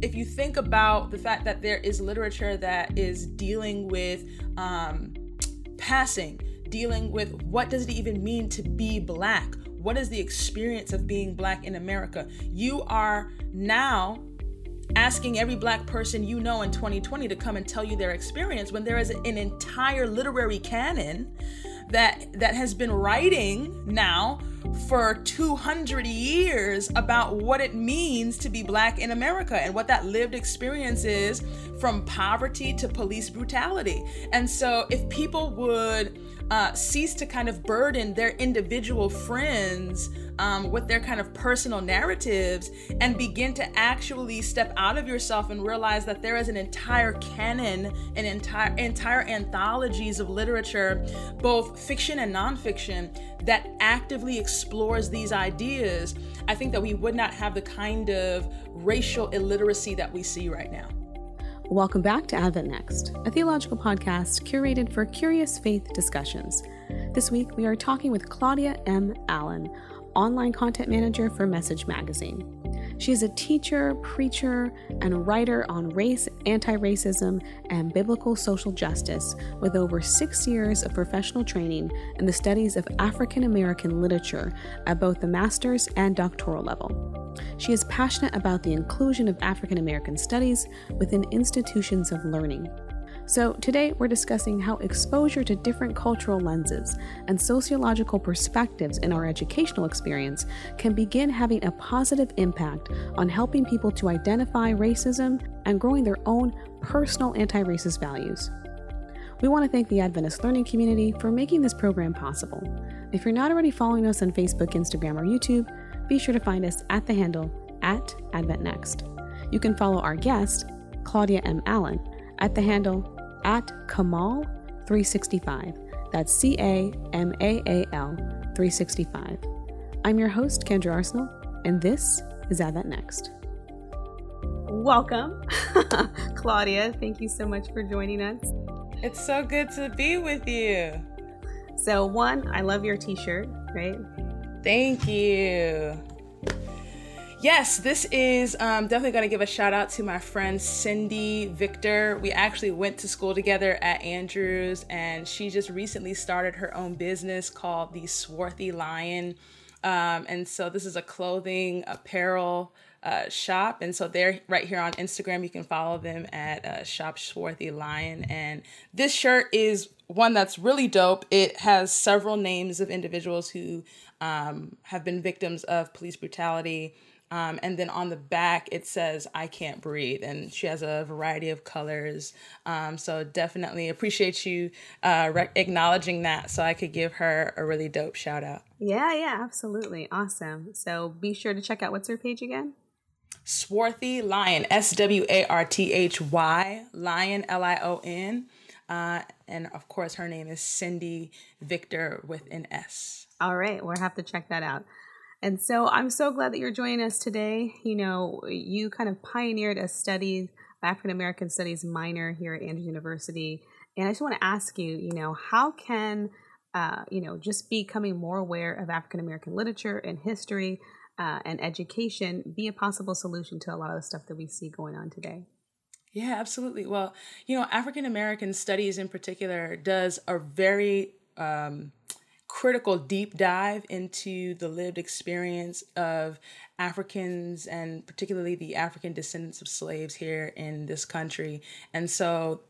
if you think about the fact that there is literature that is dealing with um, passing, dealing with what does it even mean to be black? What is the experience of being black in America? You are now asking every black person you know in 2020 to come and tell you their experience when there is an entire literary canon that that has been writing now for 200 years about what it means to be black in America and what that lived experience is from poverty to police brutality. And so if people would uh, cease to kind of burden their individual friends um, with their kind of personal narratives and begin to actually step out of yourself and realize that there is an entire canon and entire entire anthologies of literature, both fiction and nonfiction, that actively explores these ideas. I think that we would not have the kind of racial illiteracy that we see right now. Welcome back to Advent Next, a theological podcast curated for curious faith discussions. This week we are talking with Claudia M. Allen, online content manager for Message Magazine. She is a teacher, preacher, and writer on race, anti racism, and biblical social justice with over six years of professional training in the studies of African American literature at both the master's and doctoral level. She is passionate about the inclusion of African American studies within institutions of learning. So, today we're discussing how exposure to different cultural lenses and sociological perspectives in our educational experience can begin having a positive impact on helping people to identify racism and growing their own personal anti racist values. We want to thank the Adventist Learning Community for making this program possible. If you're not already following us on Facebook, Instagram, or YouTube, be sure to find us at the handle at AdventNext. You can follow our guest, Claudia M. Allen, at the handle at Kamal365. That's C A M A A L 365. I'm your host, Kendra Arsenal, and this is Advent Next. Welcome, Claudia. Thank you so much for joining us. It's so good to be with you. So, one, I love your t shirt, right? Thank you. Yes, this is um, definitely going to give a shout out to my friend Cindy Victor. We actually went to school together at Andrews, and she just recently started her own business called the Swarthy Lion. Um, and so, this is a clothing apparel uh, shop. And so, they're right here on Instagram. You can follow them at uh, Shop Swarthy Lion. And this shirt is one that's really dope. It has several names of individuals who um, have been victims of police brutality um, and then on the back, it says, I can't breathe. And she has a variety of colors. Um, so definitely appreciate you uh, re- acknowledging that so I could give her a really dope shout out. Yeah, yeah, absolutely. Awesome. So be sure to check out what's her page again? Swarthy Lion, S W A R T H Y, Lion, L I O N. Uh, and of course, her name is Cindy Victor with an S. All right, we'll have to check that out. And so I'm so glad that you're joining us today. You know, you kind of pioneered a study, African American Studies minor here at Andrews University. And I just want to ask you, you know, how can, uh, you know, just becoming more aware of African American literature and history uh, and education be a possible solution to a lot of the stuff that we see going on today? Yeah, absolutely. Well, you know, African American studies in particular does a very um, critical deep dive into the lived experience of Africans and particularly the African descendants of slaves here in this country. And so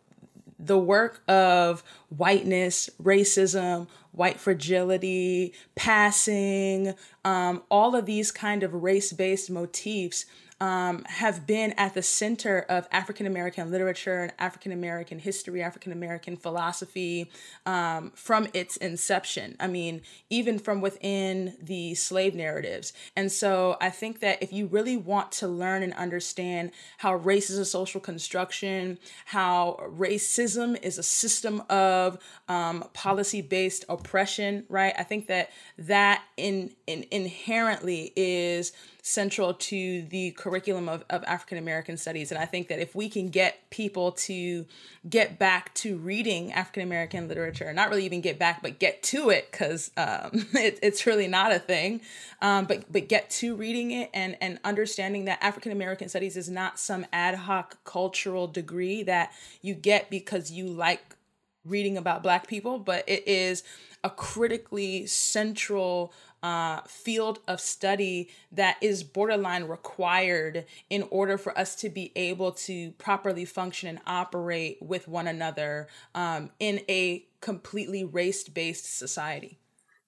the work of whiteness, racism, white fragility, passing, um, all of these kind of race based motifs um, have been at the center of African American literature and African American history, African American philosophy um, from its inception. I mean, even from within the slave narratives. And so I think that if you really want to learn and understand how race is a social construction, how racism is a system of um, policy based oppression right? I think that that in, in inherently is central to the curriculum of, of African American studies. And I think that if we can get people to get back to reading African American literature, not really even get back, but get to it, because um, it, it's really not a thing, um, but, but get to reading it and, and understanding that African American studies is not some ad hoc cultural degree that you get because you like reading about Black people, but it is a critically central uh, field of study that is borderline required in order for us to be able to properly function and operate with one another um, in a completely race based society.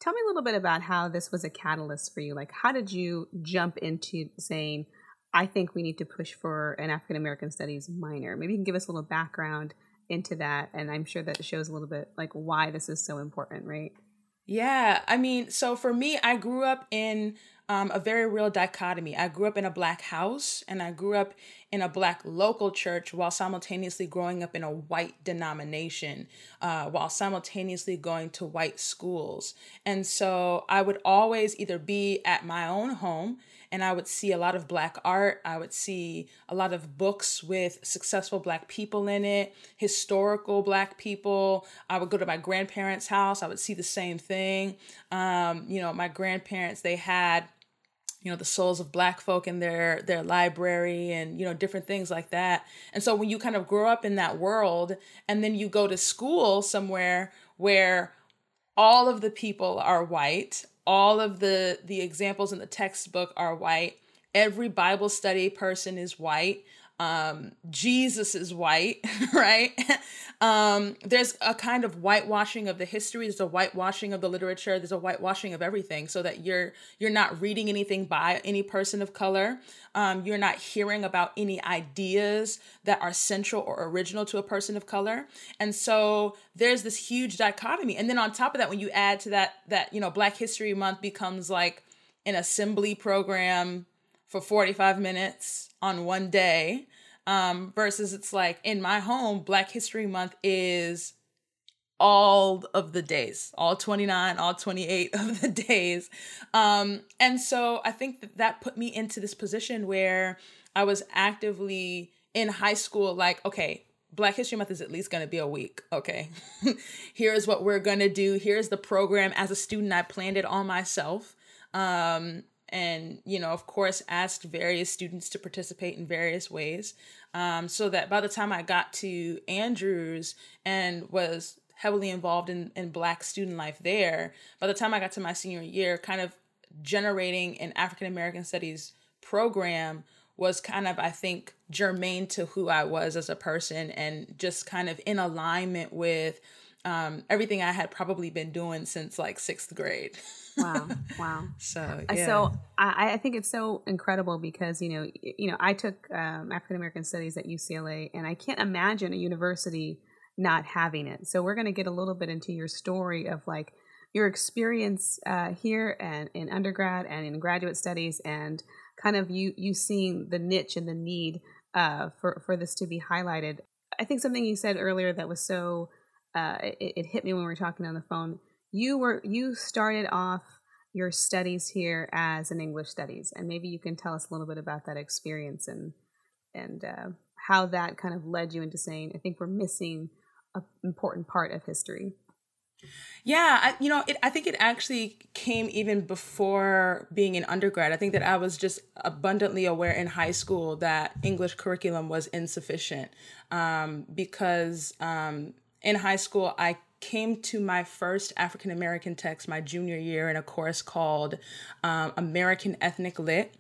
Tell me a little bit about how this was a catalyst for you. Like, how did you jump into saying, I think we need to push for an African American Studies minor? Maybe you can give us a little background into that. And I'm sure that shows a little bit like why this is so important, right? Yeah, I mean, so for me, I grew up in um, a very real dichotomy. I grew up in a black house and I grew up in a black local church while simultaneously growing up in a white denomination, uh, while simultaneously going to white schools. And so I would always either be at my own home and I would see a lot of black art. I would see a lot of books with successful black people in it, historical black people. I would go to my grandparents' house. I would see the same thing. Um, you know, my grandparents, they had you know the souls of black folk in their their library and you know different things like that and so when you kind of grow up in that world and then you go to school somewhere where all of the people are white all of the the examples in the textbook are white. Every bible study person is white um, Jesus is white, right? um, there's a kind of whitewashing of the history. There's a whitewashing of the literature. There's a whitewashing of everything, so that you're you're not reading anything by any person of color. Um, you're not hearing about any ideas that are central or original to a person of color. And so there's this huge dichotomy. And then on top of that, when you add to that that you know Black History Month becomes like an assembly program for 45 minutes on one day um, versus it's like in my home, Black History Month is all of the days, all 29, all 28 of the days. Um, and so I think that that put me into this position where I was actively in high school, like, okay, Black History Month is at least going to be a week. Okay. Here's what we're going to do. Here's the program. As a student, I planned it all myself. Um, and you know of course asked various students to participate in various ways. Um, so that by the time i got to andrews and was heavily involved in, in black student life there by the time i got to my senior year kind of generating an african american studies program was kind of i think germane to who i was as a person and just kind of in alignment with um, everything i had probably been doing since like sixth grade. Wow. Wow. So yeah. so I, I think it's so incredible because you know you know i took um, african american studies at ucla and i can't imagine a university not having it. So we're going to get a little bit into your story of like your experience uh, here and in undergrad and in graduate studies and kind of you you seeing the niche and the need uh, for for this to be highlighted. I think something you said earlier that was so uh, it, it hit me when we were talking on the phone you were you started off your studies here as an English studies, and maybe you can tell us a little bit about that experience and and uh, how that kind of led you into saying, I think we're missing an important part of history. Yeah, I, you know, it, I think it actually came even before being an undergrad. I think that I was just abundantly aware in high school that English curriculum was insufficient um, because um, in high school I came to my first African American text my junior year in a course called um, American Ethnic Lit.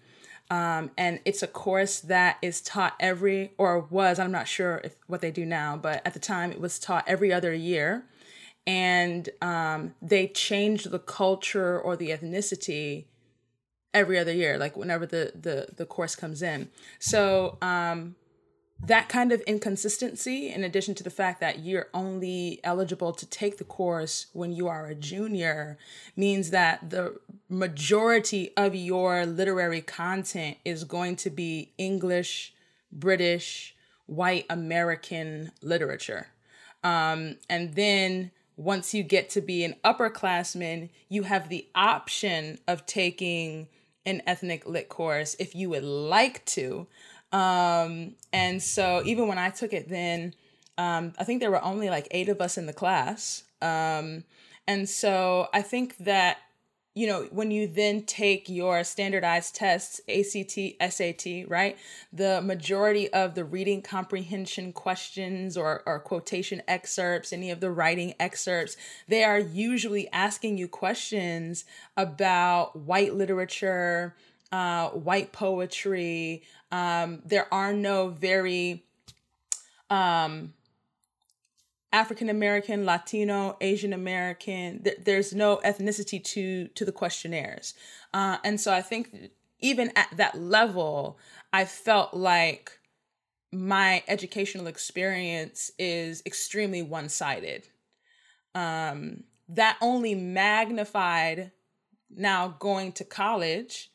Um, and it's a course that is taught every, or was, I'm not sure if what they do now, but at the time it was taught every other year. And um, they changed the culture or the ethnicity every other year, like whenever the the the course comes in. So um, that kind of inconsistency, in addition to the fact that you're only eligible to take the course when you are a junior, means that the majority of your literary content is going to be English, British, white American literature. Um, and then once you get to be an upperclassman, you have the option of taking an ethnic lit course if you would like to. Um, and so even when I took it then, um, I think there were only like eight of us in the class. Um, and so I think that you know, when you then take your standardized tests, ACT, SAT, right? The majority of the reading comprehension questions or, or quotation excerpts, any of the writing excerpts, they are usually asking you questions about white literature, uh, white poetry. Um, there are no very um, African American, Latino, Asian American. Th- there's no ethnicity to to the questionnaires, uh, and so I think even at that level, I felt like my educational experience is extremely one sided. Um, that only magnified now going to college,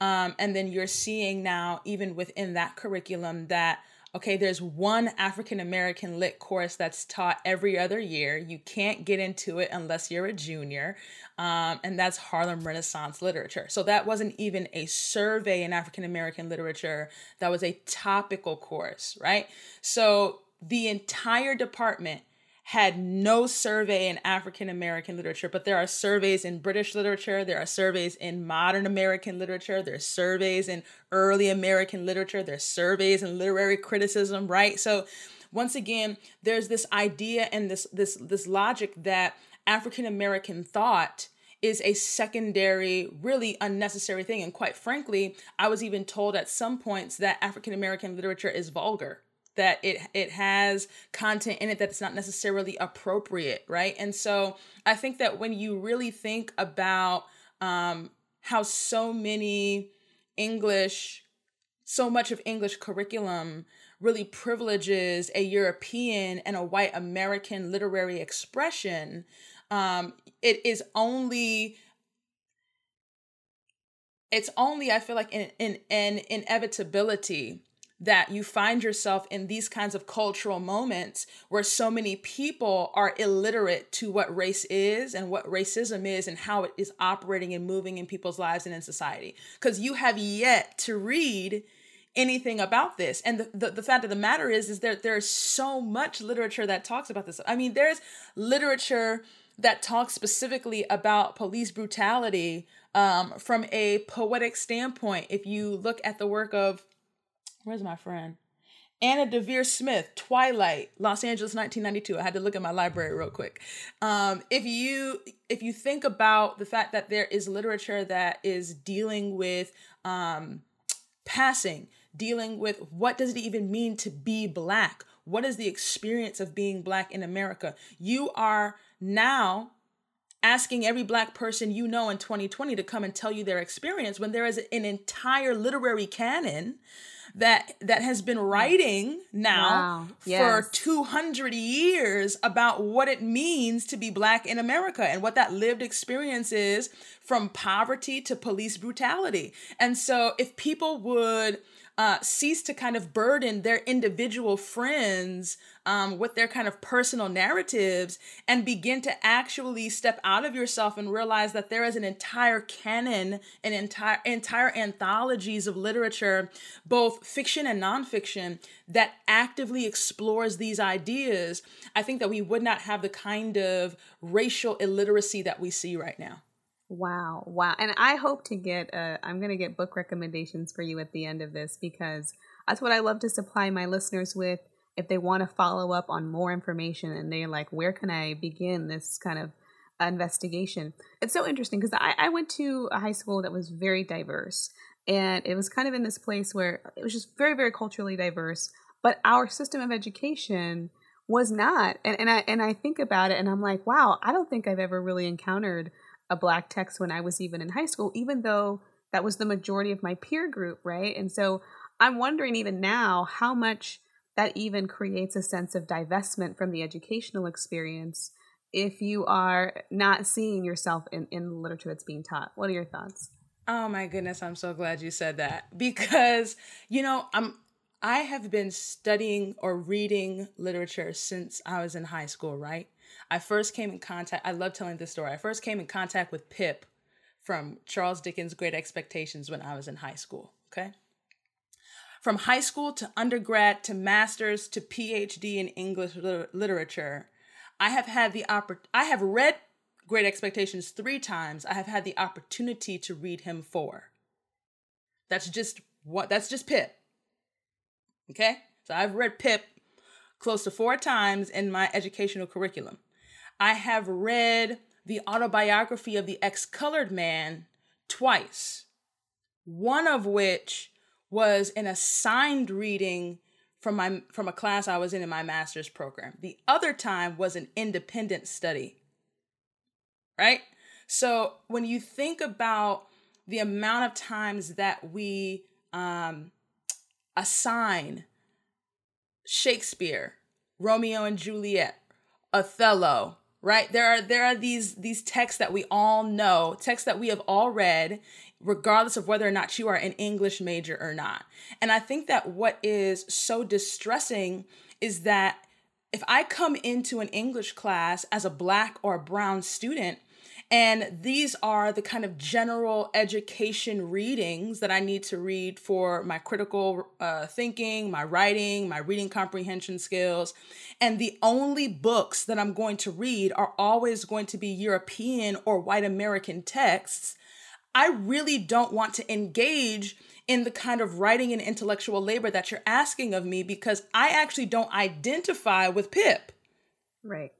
um, and then you're seeing now even within that curriculum that okay, there's one African American lit course that's taught every other year. You can't get into it unless you're a junior. Um, and that's Harlem Renaissance literature. So that wasn't even a survey in African American literature, that was a topical course, right? So the entire department had no survey in African American literature, but there are surveys in British literature, there are surveys in modern American literature, there's surveys in early American literature, there's surveys in literary criticism, right? So once again, there's this idea and this this this logic that African American thought is a secondary, really unnecessary thing. And quite frankly, I was even told at some points that African American literature is vulgar that it it has content in it that's not necessarily appropriate, right? And so I think that when you really think about um, how so many English, so much of English curriculum really privileges a European and a white American literary expression, um, it is only it's only I feel like an, an, an inevitability that you find yourself in these kinds of cultural moments where so many people are illiterate to what race is and what racism is and how it is operating and moving in people's lives and in society. Because you have yet to read anything about this. And the, the, the, fact of the matter is, is that there's so much literature that talks about this. I mean, there's literature that talks specifically about police brutality um, from a poetic standpoint. If you look at the work of Where's my friend? Anna Deavere Smith, Twilight, Los Angeles, 1992. I had to look at my library real quick. Um, if you if you think about the fact that there is literature that is dealing with um, passing, dealing with what does it even mean to be black? What is the experience of being black in America? You are now asking every black person you know in 2020 to come and tell you their experience when there is an entire literary canon that that has been writing now wow. yes. for 200 years about what it means to be black in America and what that lived experience is from poverty to police brutality. And so if people would uh, cease to kind of burden their individual friends um, with their kind of personal narratives and begin to actually step out of yourself and realize that there is an entire canon and entire entire anthologies of literature, both fiction and nonfiction, that actively explores these ideas. I think that we would not have the kind of racial illiteracy that we see right now. Wow, wow. And I hope to get uh, I'm going to get book recommendations for you at the end of this because that's what I love to supply my listeners with if they want to follow up on more information and they're like, where can I begin this kind of investigation? It's so interesting because I, I went to a high school that was very diverse and it was kind of in this place where it was just very, very culturally diverse, but our system of education was not. And, and I and I think about it and I'm like, wow, I don't think I've ever really encountered a black text when I was even in high school, even though that was the majority of my peer group, right? And so I'm wondering even now how much that even creates a sense of divestment from the educational experience if you are not seeing yourself in, in the literature that's being taught. What are your thoughts? Oh my goodness, I'm so glad you said that because you know, I'm I have been studying or reading literature since I was in high school, right? I first came in contact, I love telling this story. I first came in contact with Pip from Charles Dickens' Great Expectations when I was in high school. Okay. From high school to undergrad to master's to PhD in English literature, I have had the oppor- I have read Great Expectations three times. I have had the opportunity to read him four. That's just what that's just Pip. Okay? So I've read Pip close to four times in my educational curriculum. I have read the autobiography of the ex colored man twice, one of which was an assigned reading from my from a class I was in in my master's program. The other time was an independent study. Right? So when you think about the amount of times that we um, assign Shakespeare, Romeo and Juliet, Othello, right? There are there are these these texts that we all know, texts that we have all read, regardless of whether or not you are an English major or not. And I think that what is so distressing is that if I come into an English class as a black or a brown student, and these are the kind of general education readings that I need to read for my critical uh, thinking, my writing, my reading comprehension skills. And the only books that I'm going to read are always going to be European or white American texts. I really don't want to engage in the kind of writing and intellectual labor that you're asking of me because I actually don't identify with Pip. Right.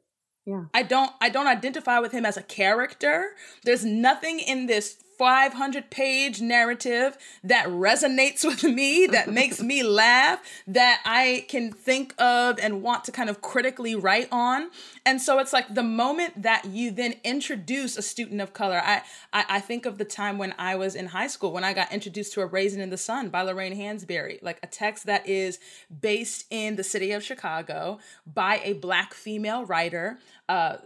Yeah. I don't I don't identify with him as a character. There's nothing in this 500 page narrative that resonates with me, that makes me laugh, that I can think of and want to kind of critically write on. And so it's like the moment that you then introduce a student of color, I, I, I think of the time when I was in high school, when I got introduced to A Raisin in the Sun by Lorraine Hansberry, like a text that is based in the city of Chicago by a black female writer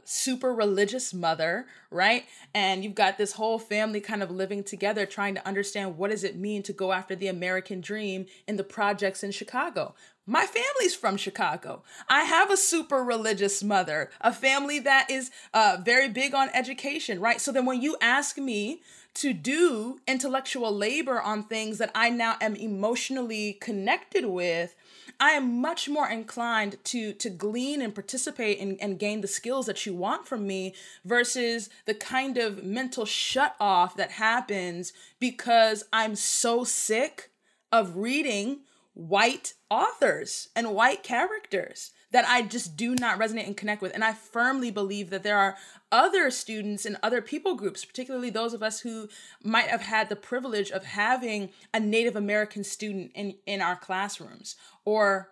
super religious mother, right? And you've got this whole family kind of living together trying to understand what does it mean to go after the American dream in the projects in Chicago. My family's from Chicago. I have a super religious mother, a family that is uh, very big on education, right? So then when you ask me to do intellectual labor on things that I now am emotionally connected with, I am much more inclined to to glean and participate and, and gain the skills that you want from me versus the kind of mental shut off that happens because I'm so sick of reading white authors and white characters that I just do not resonate and connect with. And I firmly believe that there are other students and other people groups, particularly those of us who might have had the privilege of having a Native American student in, in our classrooms or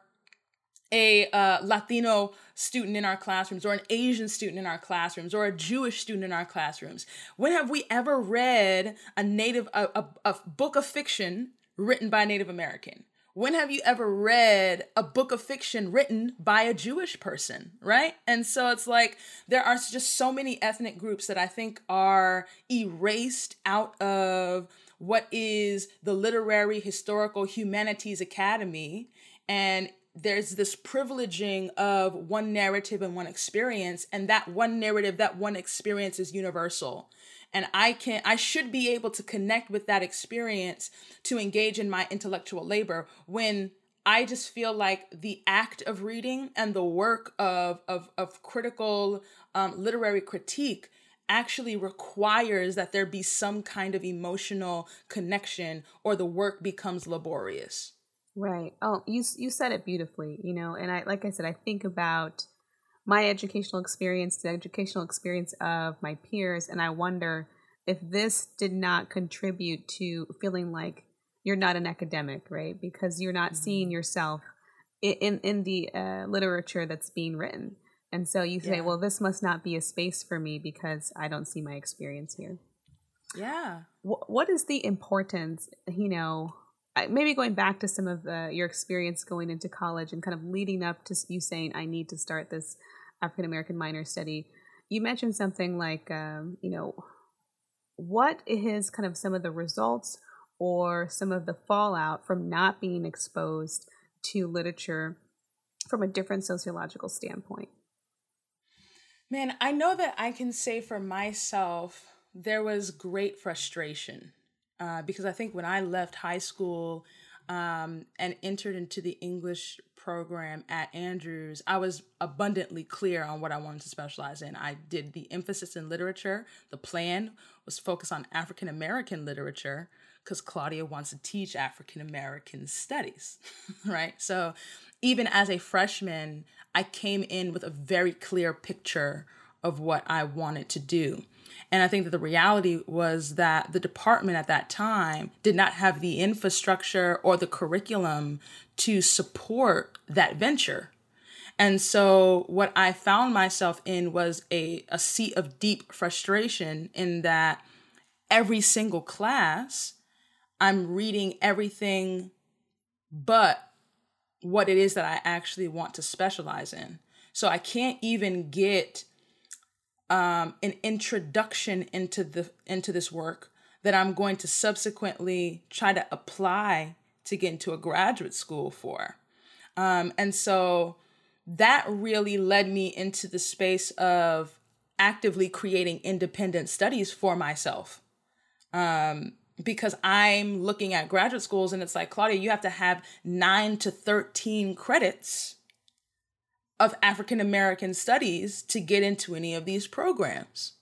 a uh, Latino student in our classrooms or an Asian student in our classrooms or a Jewish student in our classrooms. When have we ever read a native a, a, a book of fiction written by a Native American? When have you ever read a book of fiction written by a Jewish person, right? And so it's like there are just so many ethnic groups that I think are erased out of what is the literary historical humanities academy and there's this privileging of one narrative and one experience and that one narrative that one experience is universal and I can I should be able to connect with that experience to engage in my intellectual labor when I just feel like the act of reading and the work of of, of critical um, literary critique actually requires that there be some kind of emotional connection or the work becomes laborious. Right. Oh, you you said it beautifully, you know, and I like I said I think about my educational experience, the educational experience of my peers, and I wonder if this did not contribute to feeling like you're not an academic, right? Because you're not mm-hmm. seeing yourself in in the uh, literature that's being written, and so you say, yeah. "Well, this must not be a space for me because I don't see my experience here." Yeah. what is the importance, you know, maybe going back to some of the, your experience going into college and kind of leading up to you saying I need to start this African American minor study, you mentioned something like um, you know what is kind of some of the results or some of the fallout from not being exposed to literature from a different sociological standpoint. Man, I know that I can say for myself, there was great frustration uh, because I think when I left high school um, and entered into the English program at Andrews, I was abundantly clear on what I wanted to specialize in. I did the emphasis in literature. The plan was focused on African American literature because Claudia wants to teach African American studies, right? So even as a freshman, I came in with a very clear picture of what I wanted to do. And I think that the reality was that the department at that time did not have the infrastructure or the curriculum to support that venture. And so what I found myself in was a, a seat of deep frustration in that every single class, I'm reading everything but what it is that I actually want to specialize in. So I can't even get um, an introduction into the into this work that I'm going to subsequently try to apply to get into a graduate school for. Um, and so that really led me into the space of actively creating independent studies for myself. Um, because I'm looking at graduate schools and it's like, Claudia, you have to have nine to 13 credits of African American studies to get into any of these programs.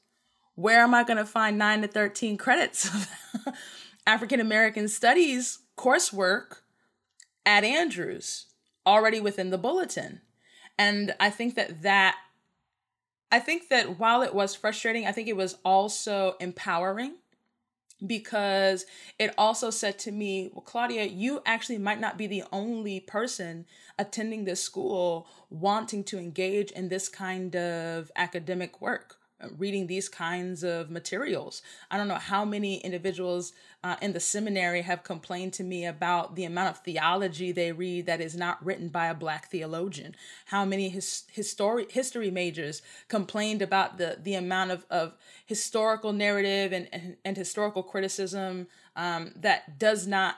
Where am I going to find 9 to 13 credits of African American studies coursework at Andrews already within the bulletin? And I think that that I think that while it was frustrating, I think it was also empowering because it also said to me, well, Claudia, you actually might not be the only person attending this school wanting to engage in this kind of academic work reading these kinds of materials. I don't know how many individuals uh, in the seminary have complained to me about the amount of theology they read that is not written by a black theologian. How many his, history majors complained about the, the amount of, of historical narrative and, and, and historical criticism um, that does not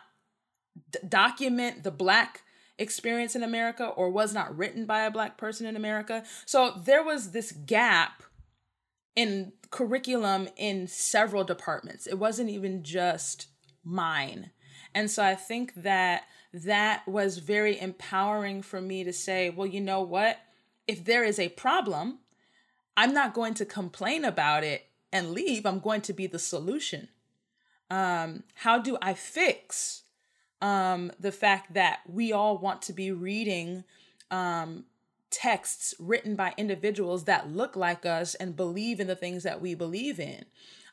d- document the black experience in America or was not written by a black person in America. So there was this gap in curriculum in several departments. It wasn't even just mine. And so I think that that was very empowering for me to say, well, you know what? If there is a problem, I'm not going to complain about it and leave. I'm going to be the solution. Um, how do I fix um, the fact that we all want to be reading um, texts written by individuals that look like us and believe in the things that we believe in.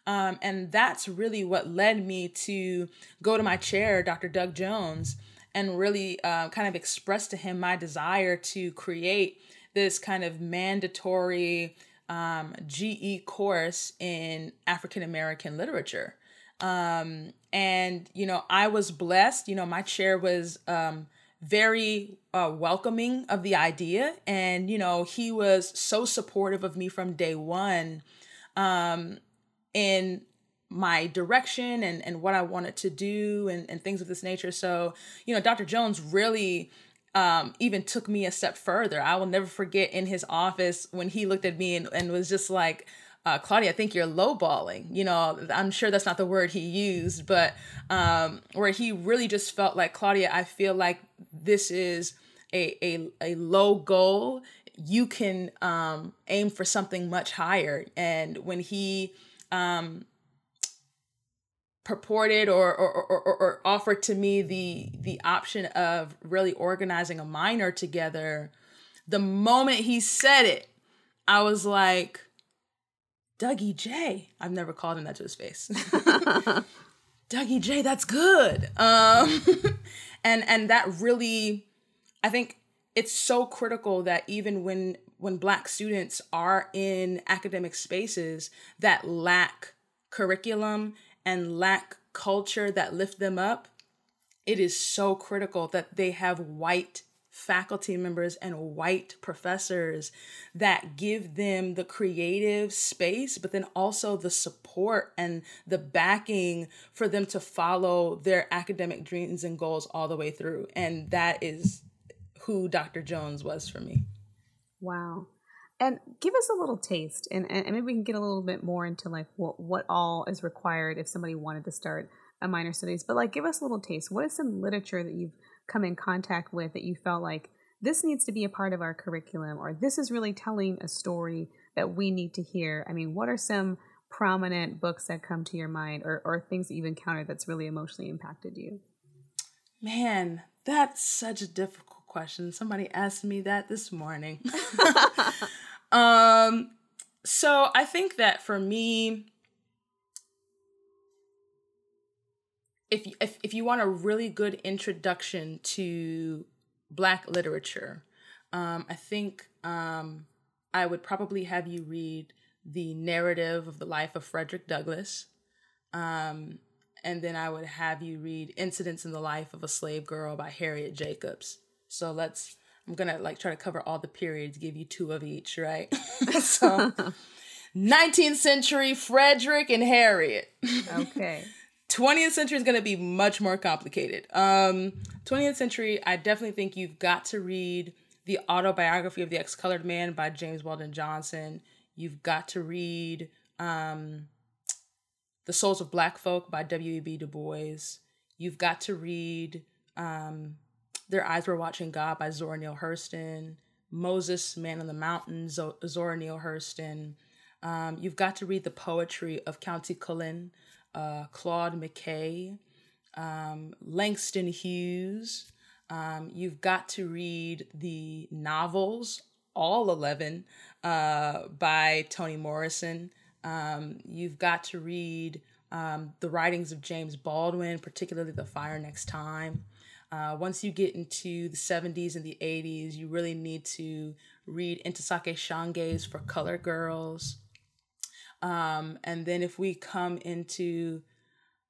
Um, and that's really what led me to go to my chair, Dr. Doug Jones, and really uh, kind of express to him my desire to create this kind of mandatory um, GE course in African American literature. Um, and, you know, I was blessed. You know, my chair was um, very uh, welcoming of the idea. And, you know, he was so supportive of me from day one um, in my direction and, and what I wanted to do and, and things of this nature. So, you know, Dr. Jones really um, even took me a step further. I will never forget in his office when he looked at me and, and was just like, uh, Claudia, I think you're lowballing. You know, I'm sure that's not the word he used, but um, where he really just felt like, Claudia, I feel like this is a, a, a low goal. You can um, aim for something much higher. And when he um, purported or, or, or, or, offered to me the the option of really organizing a minor together, the moment he said it, I was like, Dougie J. I've never called him that to his face. Dougie J, that's good. Um, and and that really, I think it's so critical that even when when Black students are in academic spaces that lack curriculum and lack culture that lift them up, it is so critical that they have white faculty members and white professors that give them the creative space, but then also the support and the backing for them to follow their academic dreams and goals all the way through. And that is who Dr. Jones was for me. Wow. and give us a little taste and, and maybe we can get a little bit more into like what, what all is required if somebody wanted to start a minor studies but like give us a little taste what is some literature that you've come in contact with that you felt like this needs to be a part of our curriculum or this is really telling a story that we need to hear. I mean what are some prominent books that come to your mind or, or things that you've encountered that's really emotionally impacted you? Man that's such a difficult question. Somebody asked me that this morning. Um so i think that for me if if if you want a really good introduction to Black literature, um, I think um, I would probably have you read the narrative of the life of Frederick Douglass, um, and then I would have you read Incidents in the Life of a Slave Girl by Harriet Jacobs. So let's. I'm gonna like try to cover all the periods, give you two of each, right? so, 19th century Frederick and Harriet. Okay. 20th century is going to be much more complicated. Um, 20th century, I definitely think you've got to read the autobiography of the ex-colored man by James Weldon Johnson. You've got to read um, The Souls of Black Folk by W.E.B. Du Bois. You've got to read um, Their Eyes Were Watching God by Zora Neale Hurston. Moses, Man on the Mountain, Zora Neale Hurston. Um, you've got to read the poetry of Countee Cullen uh, Claude McKay, um, Langston Hughes. Um, you've got to read the novels, all 11, uh, by Toni Morrison. Um, you've got to read um, the writings of James Baldwin, particularly The Fire Next Time. Uh, once you get into the 70s and the 80s, you really need to read Ntozake Shange's For Color Girls. Um, and then if we come into,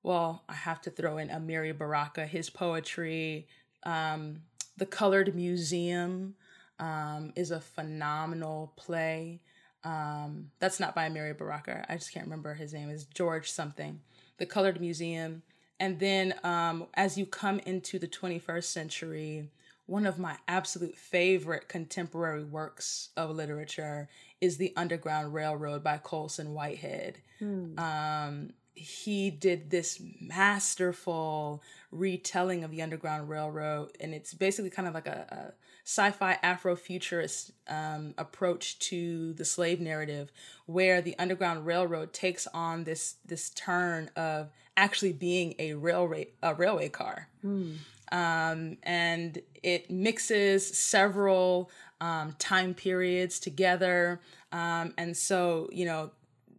well, I have to throw in Amiri Baraka, his poetry, um, The Colored Museum um, is a phenomenal play. Um, that's not by Amiri Baraka. I just can't remember his name. Is George something. The Colored Museum. And then um, as you come into the 21st century, one of my absolute favorite contemporary works of literature is The Underground Railroad by Colson Whitehead. Hmm. Um, he did this masterful retelling of the Underground Railroad, and it's basically kind of like a, a sci-fi Afrofuturist um, approach to the slave narrative, where the Underground Railroad takes on this this turn of actually being a railway a railway car. Hmm um, and it mixes several um, time periods together. Um, and so, you know,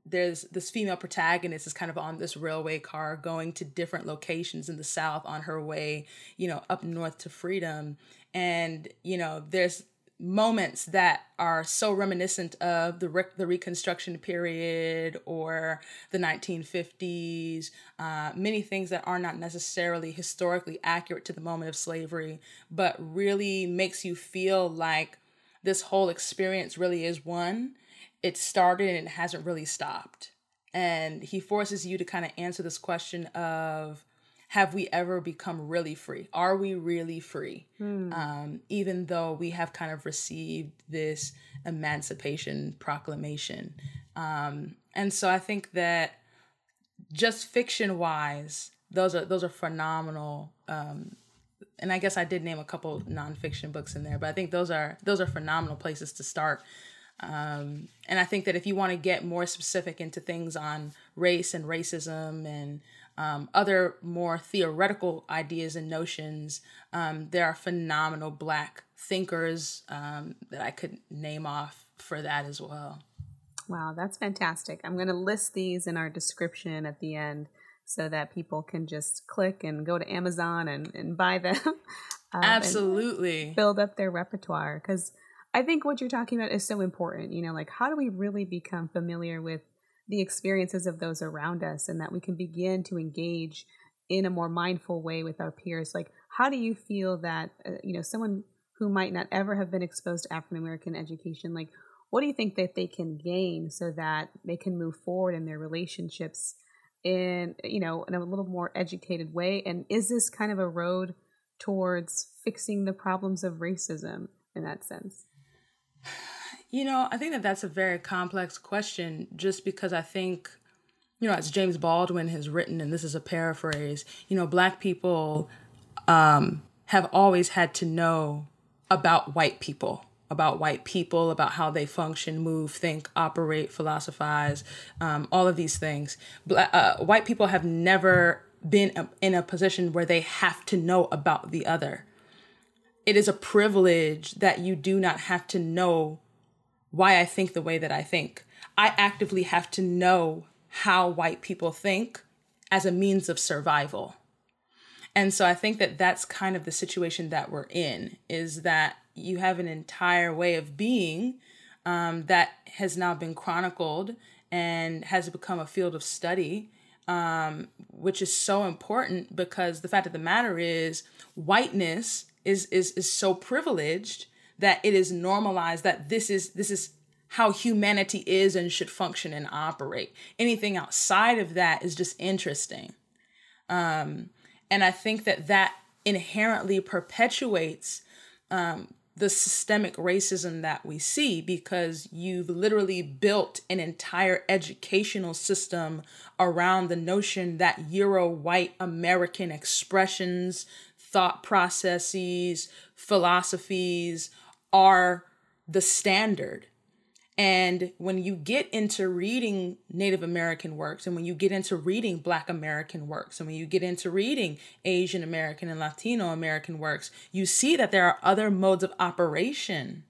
there's this female protagonist is kind of on this railway car going to different locations in the South on her way, you know, up north to freedom. And, you know, there's moments that are so reminiscent of the re- the Reconstruction period or the 1950s. Uh, many things that are not necessarily historically accurate to the moment of slavery, but really makes you feel like this whole experience really is one. It started and it hasn't really stopped. And he forces you to kind of answer this question of have we ever become really free? Are we really free? Hmm. Um, even though we have kind of received this emancipation proclamation. Um, and so I think that just fiction wise, those are those are phenomenal. Um, and I guess I did name a couple nonfiction books in there, but I think those are those are phenomenal places to start. Um, and I think that if you want to get more specific into things on race and racism and um, other more theoretical ideas and notions, um, there are phenomenal Black thinkers um, that I could name off for that as well. Wow, that's fantastic. I'm going to list these in our description at the end so that people can just click and go to Amazon and, and buy them. Um, Absolutely. Build up their repertoire. Because I think what you're talking about is so important. You know, like how do we really become familiar with the experiences of those around us and that we can begin to engage in a more mindful way with our peers. Like how do you feel that uh, you know someone who might not ever have been exposed to african american education like what do you think that they can gain so that they can move forward in their relationships in you know in a little more educated way? And is this kind of a road towards fixing the problems of racism in that sense You know, I think that that's a very complex question just because I think, you know, as James Baldwin has written, and this is a paraphrase, you know, Black people um, have always had to know about white people about white people, about how they function, move, think, operate, philosophize, um, all of these things. Uh, white people have never been in a position where they have to know about the other. It is a privilege that you do not have to know why I think the way that I think. I actively have to know how white people think as a means of survival. And so I think that that's kind of the situation that we're in is that you have an entire way of being um, that has now been chronicled and has become a field of study, um, which is so important because the fact of the matter is whiteness is is is so privileged that it is normalized that this is this is how humanity is and should function and operate. Anything outside of that is just interesting. Um, and I think that that inherently perpetuates um, the systemic racism that we see because you've literally built an entire educational system around the notion that Euro white American expressions, thought processes, philosophies are the standard. And when you get into reading Native American works, and when you get into reading Black American works, and when you get into reading Asian American and Latino American works, you see that there are other modes of operation.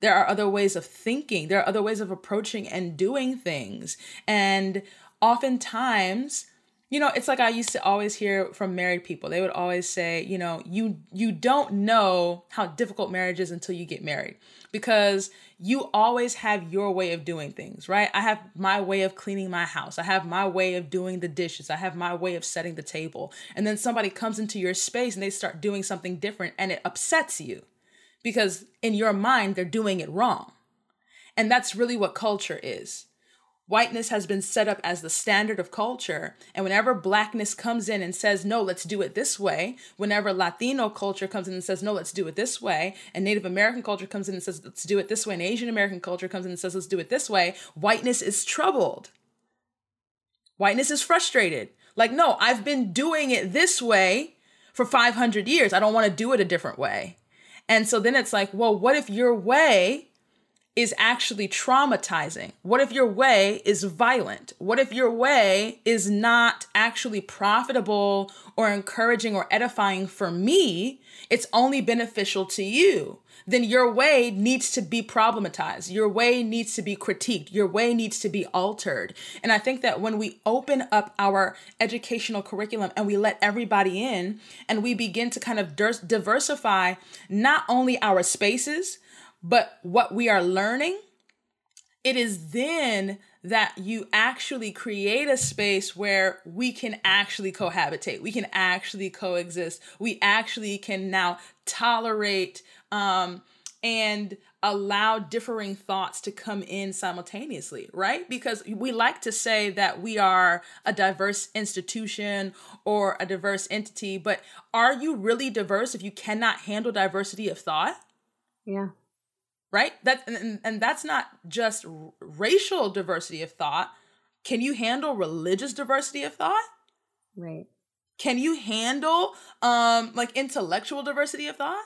There are other ways of thinking. There are other ways of approaching and doing things. And oftentimes, you know, it's like I used to always hear from married people. They would always say, you know, you you don't know how difficult marriage is until you get married because you always have your way of doing things, right? I have my way of cleaning my house. I have my way of doing the dishes. I have my way of setting the table. And then somebody comes into your space and they start doing something different and it upsets you because in your mind, they're doing it wrong. And that's really what culture is whiteness has been set up as the standard of culture. And whenever blackness comes in and says, no, let's do it this way, whenever Latino culture comes in and says, no, let's do it this way, and Native American culture comes in and says, let's do it this way, and Asian American culture comes in and says, let's do it this way, whiteness is troubled. Whiteness is frustrated. Like, no, I've been doing it this way for 500 years. I don't want to do it a different way. And so then it's like, well, what if your way is actually traumatizing? What if your way is violent? What if your way is not actually profitable or encouraging or edifying for me? It's only beneficial to you. Then your way needs to be problematized. Your way needs to be critiqued. Your way needs to be altered. And I think that when we open up our educational curriculum and we let everybody in and we begin to kind of diversify not only our spaces, but what we are learning, it is then that you actually create a space where we can actually cohabitate, we can actually coexist, we actually can now tolerate um, and allow differing thoughts to come in simultaneously, right? Because we like to say that we are a diverse institution or a diverse entity, but are you really diverse if you cannot handle diversity of thought? Yeah right? That and, and that's not just racial diversity of thought. Can you handle religious diversity of thought? Right. Can you handle um like intellectual diversity of thought?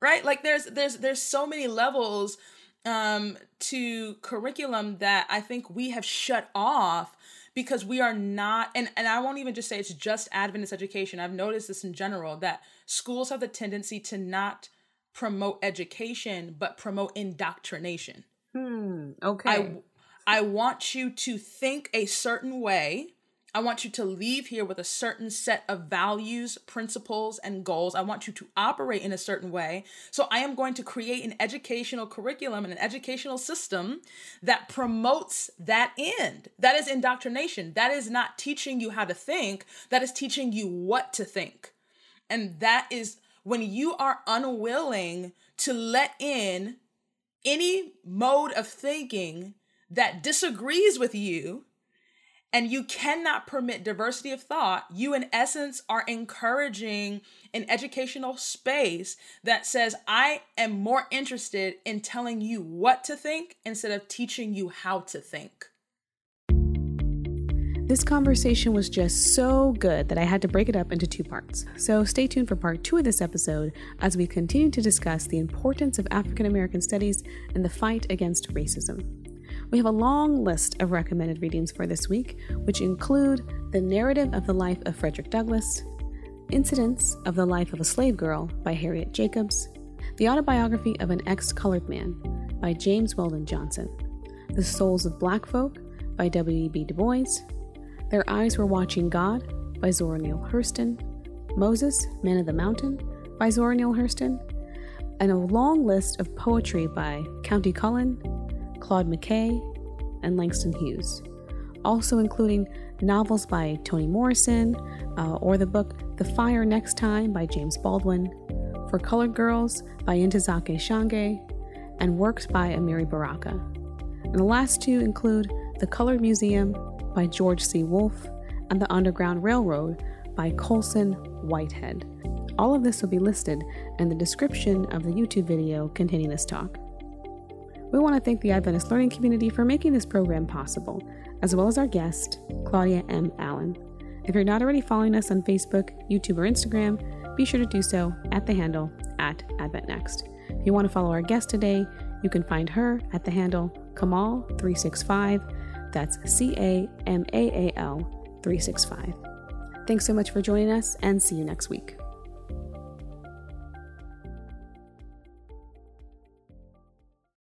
Right? Like there's there's there's so many levels um to curriculum that i think we have shut off because we are not and and i won't even just say it's just adventist education. I've noticed this in general that schools have the tendency to not promote education, but promote indoctrination. Hmm. Okay. I, I want you to think a certain way. I want you to leave here with a certain set of values, principles, and goals. I want you to operate in a certain way. So, I am going to create an educational curriculum and an educational system that promotes that end. That is indoctrination. That is not teaching you how to think, that is teaching you what to think. And that is when you are unwilling to let in any mode of thinking that disagrees with you and you cannot permit diversity of thought, you in essence are encouraging an educational space that says, I am more interested in telling you what to think instead of teaching you how to think. This conversation was just so good that I had to break it up into two parts. So stay tuned for part two of this episode as we continue to discuss the importance of African American studies and the fight against racism. We have a long list of recommended readings for this week, which include The Narrative of the Life of Frederick Douglass, Incidents of the Life of a Slave Girl by Harriet Jacobs, The Autobiography of an Ex Colored Man by James Weldon Johnson, The Souls of Black Folk by W.E.B. Du Bois, their Eyes Were Watching God by Zora Neale Hurston, Moses, Man of the Mountain by Zora Neale Hurston, and a long list of poetry by Countee Cullen, Claude McKay, and Langston Hughes, also including novels by Toni Morrison uh, or the book The Fire Next Time by James Baldwin, For Colored Girls by Ntozake Shange, and works by Amiri Baraka. And the last two include The Colored Museum by George C. Wolfe, and The Underground Railroad by Colson Whitehead. All of this will be listed in the description of the YouTube video containing this talk. We want to thank the Adventist Learning Community for making this program possible, as well as our guest, Claudia M. Allen. If you're not already following us on Facebook, YouTube, or Instagram, be sure to do so at the handle at AdventNext. If you want to follow our guest today, you can find her at the handle Camal365 that's C A M A A L 365. Thanks so much for joining us and see you next week.